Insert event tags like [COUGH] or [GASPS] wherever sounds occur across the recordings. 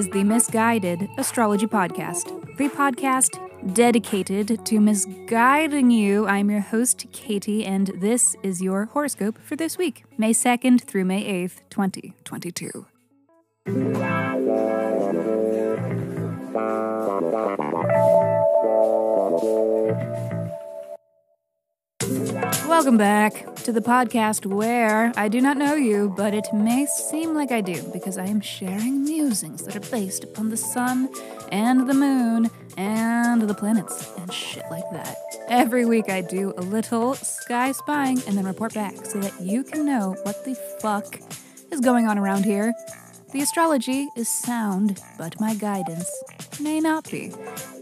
is the Miss Guided Astrology Podcast, the podcast dedicated to misguiding you. I'm your host, Katie, and this is your horoscope for this week, May 2nd through May 8th, 2022. Welcome back to the podcast where I do not know you, but it may seem like I do because I am sharing musings that are based upon the sun and the moon and the planets and shit like that. Every week I do a little sky spying and then report back so that you can know what the fuck is going on around here. The astrology is sound, but my guidance may not be.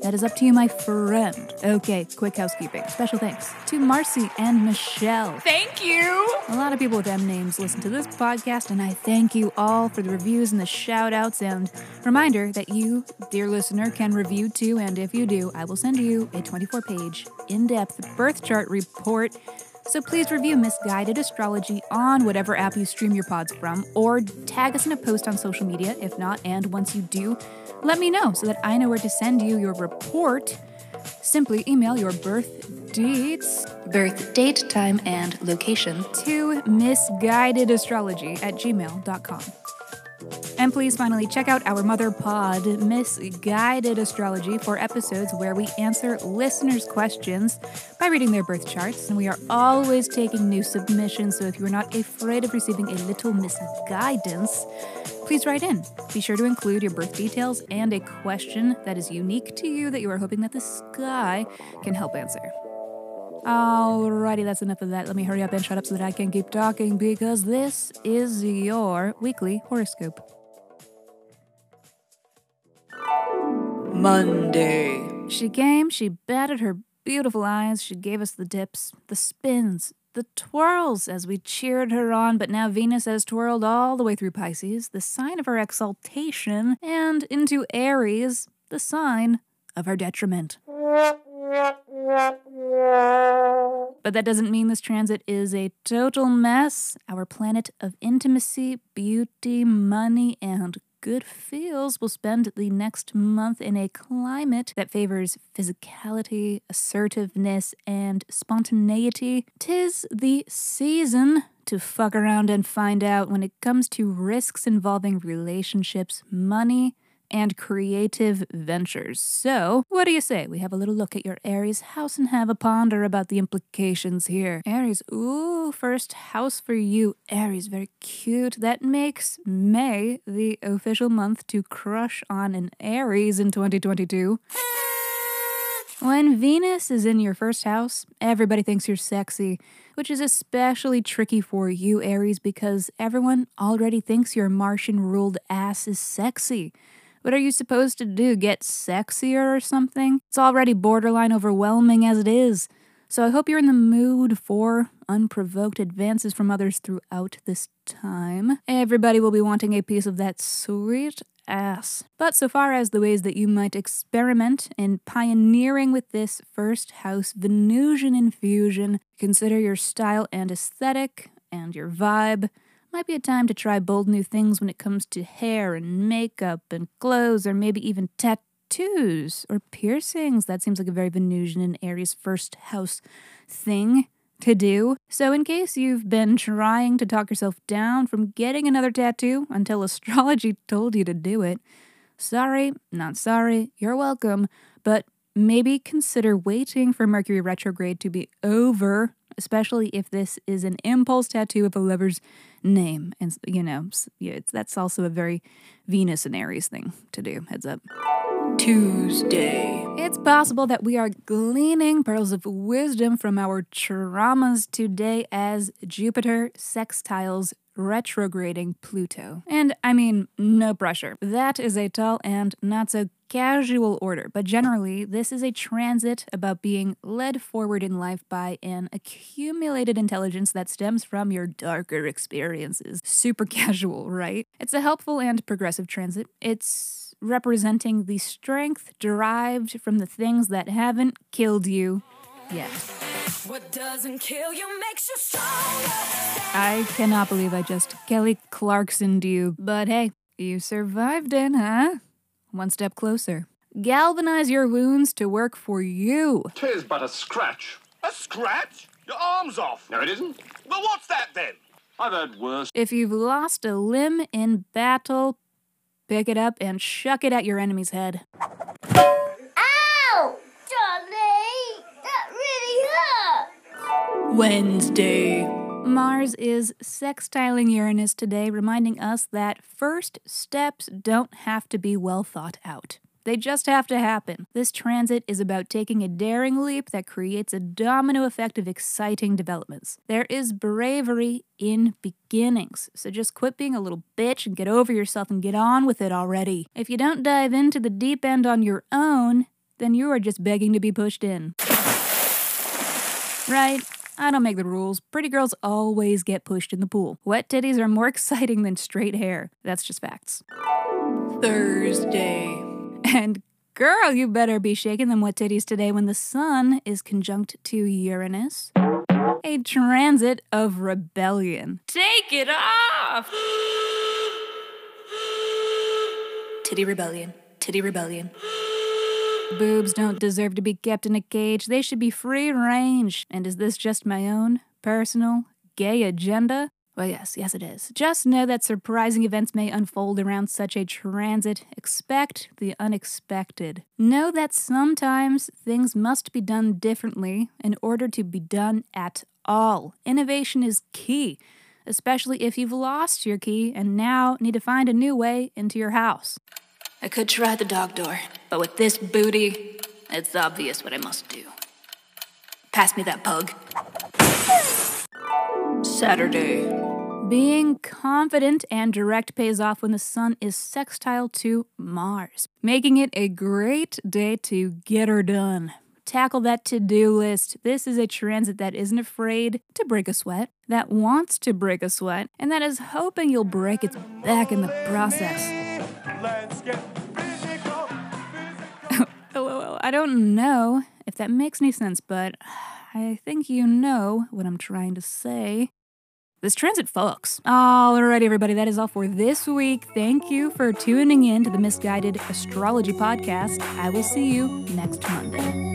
That is up to you, my friend. Okay, quick housekeeping. Special thanks to Marcy and Michelle. Thank you. A lot of people with M names listen to this podcast, and I thank you all for the reviews and the shout outs. And reminder that you, dear listener, can review too. And if you do, I will send you a 24 page, in depth birth chart report so please review Miss Guided Astrology on whatever app you stream your pods from, or tag us in a post on social media if not. And once you do, let me know so that I know where to send you your report. Simply email your birth dates, birth date, time, and location to missguidedastrology at gmail.com. And please finally check out our mother pod, Miss Guided Astrology, for episodes where we answer listeners' questions by reading their birth charts. And we are always taking new submissions, so if you are not afraid of receiving a little misguidance, please write in. Be sure to include your birth details and a question that is unique to you that you are hoping that the sky can help answer. Alrighty, that's enough of that. Let me hurry up and shut up so that I can keep talking because this is your weekly horoscope. Monday. She came, she batted her beautiful eyes, she gave us the dips, the spins, the twirls as we cheered her on, but now Venus has twirled all the way through Pisces, the sign of her exaltation, and into Aries, the sign of her detriment. But that doesn't mean this transit is a total mess. Our planet of intimacy, beauty, money, and good feels will spend the next month in a climate that favors physicality, assertiveness, and spontaneity. Tis the season to fuck around and find out when it comes to risks involving relationships, money, and creative ventures. So, what do you say? We have a little look at your Aries house and have a ponder about the implications here. Aries, ooh, first house for you. Aries, very cute. That makes May the official month to crush on an Aries in 2022. When Venus is in your first house, everybody thinks you're sexy, which is especially tricky for you, Aries, because everyone already thinks your Martian ruled ass is sexy. What are you supposed to do? Get sexier or something? It's already borderline overwhelming as it is. So I hope you're in the mood for unprovoked advances from others throughout this time. Everybody will be wanting a piece of that sweet ass. But so far as the ways that you might experiment in pioneering with this first house Venusian infusion, consider your style and aesthetic and your vibe might be a time to try bold new things when it comes to hair and makeup and clothes or maybe even tattoos or piercings. That seems like a very Venusian and Aries first house thing to do. So, in case you've been trying to talk yourself down from getting another tattoo until astrology [LAUGHS] told you to do it, sorry, not sorry, you're welcome, but maybe consider waiting for Mercury retrograde to be over especially if this is an impulse tattoo of a lover's name. And, you know, yeah, that's also a very Venus and Aries thing to do. Heads up. Tuesday. It's possible that we are gleaning pearls of wisdom from our traumas today as Jupiter sextiles retrograding Pluto. And I mean, no pressure. That is a tall and not so casual order, but generally, this is a transit about being led forward in life by an accumulated intelligence that stems from your darker experiences. Super [LAUGHS] casual, right? It's a helpful and progressive transit. It's representing the strength derived from the things that haven't killed you yet. What doesn't kill you makes you stronger. I cannot believe I just Kelly Clarkson you, but hey, you survived it, huh? one step closer. Galvanize your wounds to work for you. Tis but a scratch. A scratch? Your arm's off. No, it isn't. Well, what's that then? I've heard worse. If you've lost a limb in battle, pick it up and shuck it at your enemy's head. Wednesday. Mars is sextiling Uranus today, reminding us that first steps don't have to be well thought out. They just have to happen. This transit is about taking a daring leap that creates a domino effect of exciting developments. There is bravery in beginnings, so just quit being a little bitch and get over yourself and get on with it already. If you don't dive into the deep end on your own, then you are just begging to be pushed in. Right? I don't make the rules. Pretty girls always get pushed in the pool. Wet titties are more [LAUGHS] exciting than straight hair. That's just facts. Thursday. And girl, you better be shaking them wet titties today when the sun is conjunct to Uranus. A transit of rebellion. Take it off! [GASPS] Titty rebellion. Titty rebellion. Boobs don't deserve to be kept in a cage. They should be free range. And is this just my own personal gay agenda? Well, yes, yes, it is. Just know that surprising events may unfold around such a transit. Expect the unexpected. Know that sometimes things must be done differently in order to be done at all. Innovation is key, especially if you've lost your key and now need to find a new way into your house. I could try the dog door, but with this booty, it's obvious what I must do. Pass me that pug. Saturday. Being confident and direct pays off when the sun is sextile to Mars, making it a great day to get her done. Tackle that to do list. This is a transit that isn't afraid to break a sweat, that wants to break a sweat, and that is hoping you'll break its back in the process. Let's get physical. LOL. [LAUGHS] Oh, oh, oh, I don't know if that makes any sense, but [SIGHS] I think you know what I'm trying to say. This transit fucks. Alright, everybody, that is all for this week. Thank you for tuning in to the Miss Guided Astrology Podcast. I will see you next Monday.